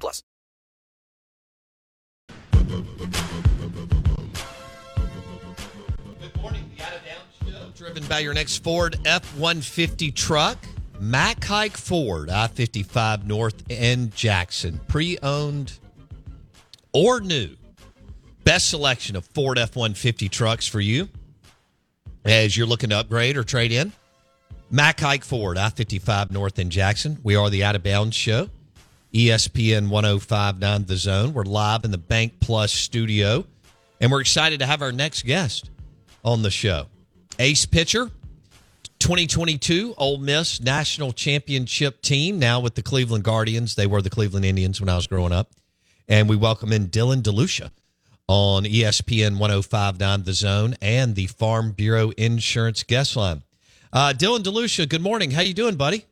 plus. Good morning, the Out of Bounds Show. Driven by your next Ford F 150 truck, Mac Hike Ford, I 55 North and Jackson. Pre owned or new. Best selection of Ford F 150 trucks for you as you're looking to upgrade or trade in. Mac Hike Ford, I 55 North and Jackson. We are the Out of Bounds Show. ESPN 1059 The Zone. We're live in the BankPlus studio, and we're excited to have our next guest on the show. Ace pitcher, 2022 Ole Miss National Championship team, now with the Cleveland Guardians. They were the Cleveland Indians when I was growing up. And we welcome in Dylan DeLucia on ESPN 1059 The Zone and the Farm Bureau Insurance Guest Line. Uh, Dylan DeLucia, good morning. How you doing, buddy?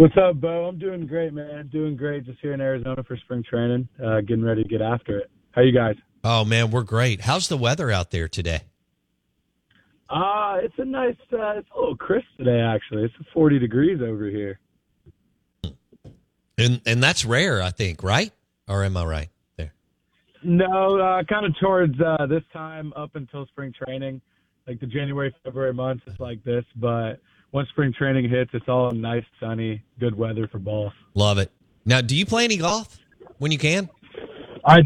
What's up, Bo? I'm doing great, man. Doing great. Just here in Arizona for spring training, uh, getting ready to get after it. How you guys? Oh, man, we're great. How's the weather out there today? Uh, it's a nice, uh, it's a little crisp today, actually. It's 40 degrees over here. And and that's rare, I think, right? Or am I right there? No, uh, kind of towards uh, this time up until spring training, like the January, February months, it's like this. But once spring training hits, it's all nice, sunny, good weather for ball. Love it. Now, do you play any golf when you can? I,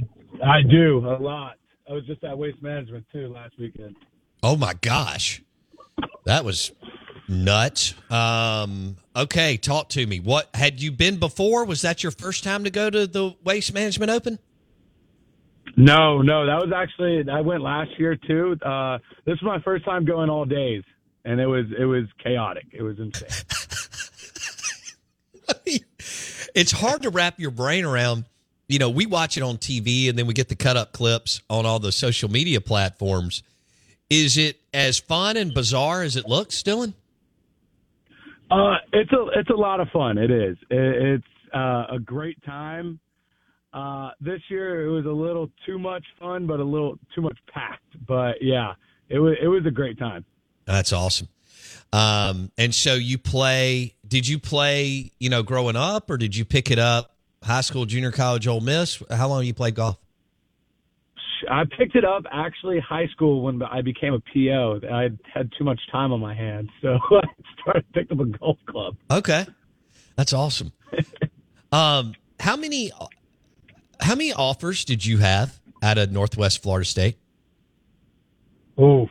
I do a lot. I was just at Waste Management too last weekend. Oh my gosh, that was nuts. Um, okay, talk to me. What had you been before? Was that your first time to go to the Waste Management Open? No, no, that was actually I went last year too. Uh, this was my first time going all days, and it was it was chaotic. It was insane. it's hard to wrap your brain around. You know, we watch it on TV and then we get the cut up clips on all the social media platforms. Is it as fun and bizarre as it looks, Dylan? Uh, it's a it's a lot of fun. It is. It, it's uh, a great time. Uh, this year it was a little too much fun, but a little too much packed. But yeah, it was it was a great time. That's awesome. Um, and so you play? Did you play? You know, growing up, or did you pick it up? High school, junior college, Ole Miss. How long you played golf? I picked it up actually high school when I became a PO. I had too much time on my hands, so I started picked up a golf club. Okay, that's awesome. um, how many how many offers did you have out of Northwest Florida State? Oof.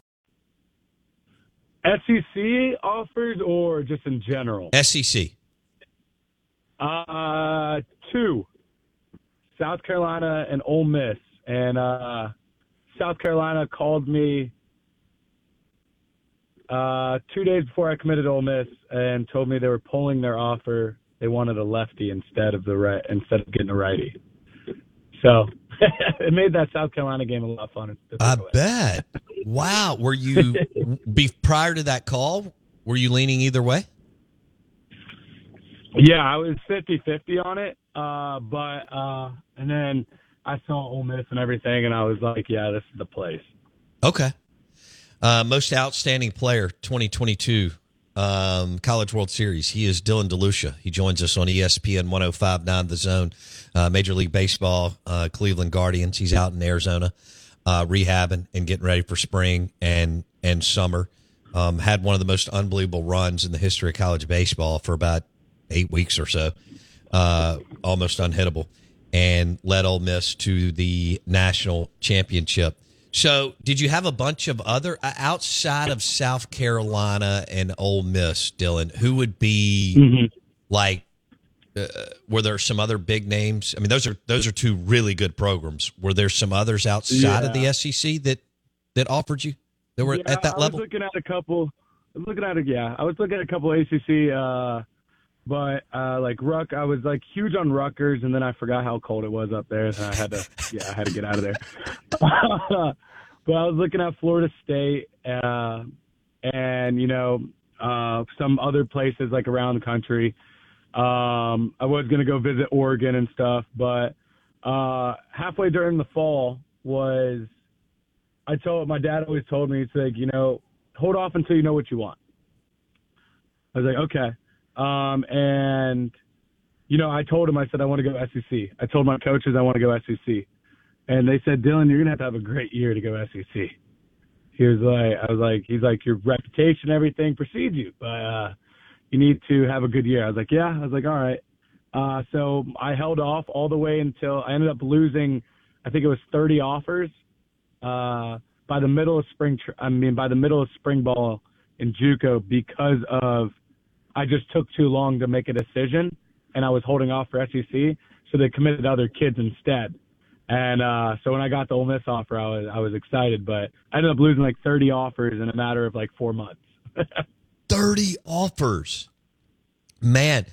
SEC offers or just in general? SEC. Uh, two. South Carolina and Ole Miss, and uh, South Carolina called me uh, two days before I committed to Ole Miss and told me they were pulling their offer. They wanted a lefty instead of the right instead of getting a righty. So it made that South Carolina game a lot funner. I bet. Wow. Were you be prior to that call? Were you leaning either way? Yeah, I was 50-50 on it, uh, but uh, and then I saw Ole Miss and everything, and I was like, yeah, this is the place. Okay. Uh, most outstanding player 2022 um, College World Series. He is Dylan DeLucia. He joins us on ESPN 1059 The Zone. Uh, Major League Baseball, uh, Cleveland Guardians. He's out in Arizona uh, rehabbing and getting ready for spring and, and summer. Um, had one of the most unbelievable runs in the history of college baseball for about eight weeks or so, uh, almost unhittable, and led Ole Miss to the national championship. So, did you have a bunch of other uh, outside of South Carolina and Ole Miss, Dylan? Who would be like? Uh, were there some other big names? I mean, those are those are two really good programs. Were there some others outside of the SEC that that offered you that were Yeah, at that I level? was looking at a couple. I was looking at a yeah. I was looking at a couple ACC, uh, but uh, like Ruck, I was like huge on Rutgers, and then I forgot how cold it was up there, and I had to yeah, I had to get out of there. but I was looking at Florida State, uh, and you know uh, some other places like around the country. Um, I was gonna go visit Oregon and stuff, but uh, halfway during the fall was I told my dad always told me it's like you know hold off until you know what you want. I was like okay, um, and you know I told him I said I want to go SEC. I told my coaches I want to go SEC, and they said Dylan you're gonna have to have a great year to go SEC. He was like I was like he's like your reputation everything precedes you, but uh, you need to have a good year. I was like yeah I was like all right. Uh, so I held off all the way until I ended up losing. I think it was 30 offers uh, by the middle of spring. I mean, by the middle of spring ball in JUCO because of I just took too long to make a decision, and I was holding off for SEC, so they committed other kids instead. And uh, so when I got the Ole Miss offer, I was I was excited, but I ended up losing like 30 offers in a matter of like four months. 30 offers. Man.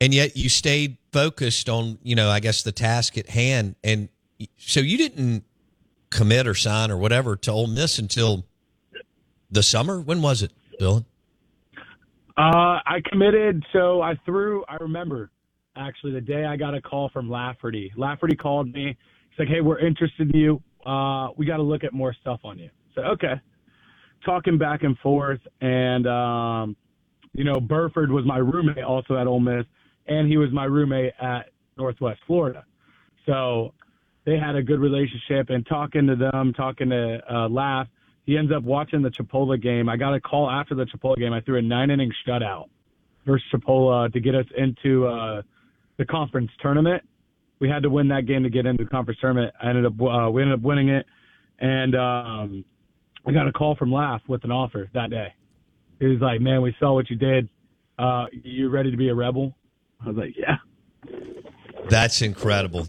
And yet you stayed focused on, you know, I guess the task at hand. And so you didn't commit or sign or whatever to Ole Miss until the summer. When was it, Dylan? Uh, I committed, so I threw. I remember actually the day I got a call from Lafferty. Lafferty called me. He's like, "Hey, we're interested in you. Uh, we got to look at more stuff on you." So okay, talking back and forth, and um, you know, Burford was my roommate also at Ole Miss, and he was my roommate at Northwest Florida. So they had a good relationship, and talking to them, talking to uh, Laugh, he ends up watching the Chipola game. I got a call after the Chipola game. I threw a nine inning shutout versus Chipola to get us into uh, the conference tournament. We had to win that game to get into the conference tournament. I ended up uh, we ended up winning it, and um, I got a call from Laugh with an offer that day. He was like, "Man, we saw what you did. Uh, you ready to be a rebel?" I was like, "Yeah." That's incredible.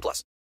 plus.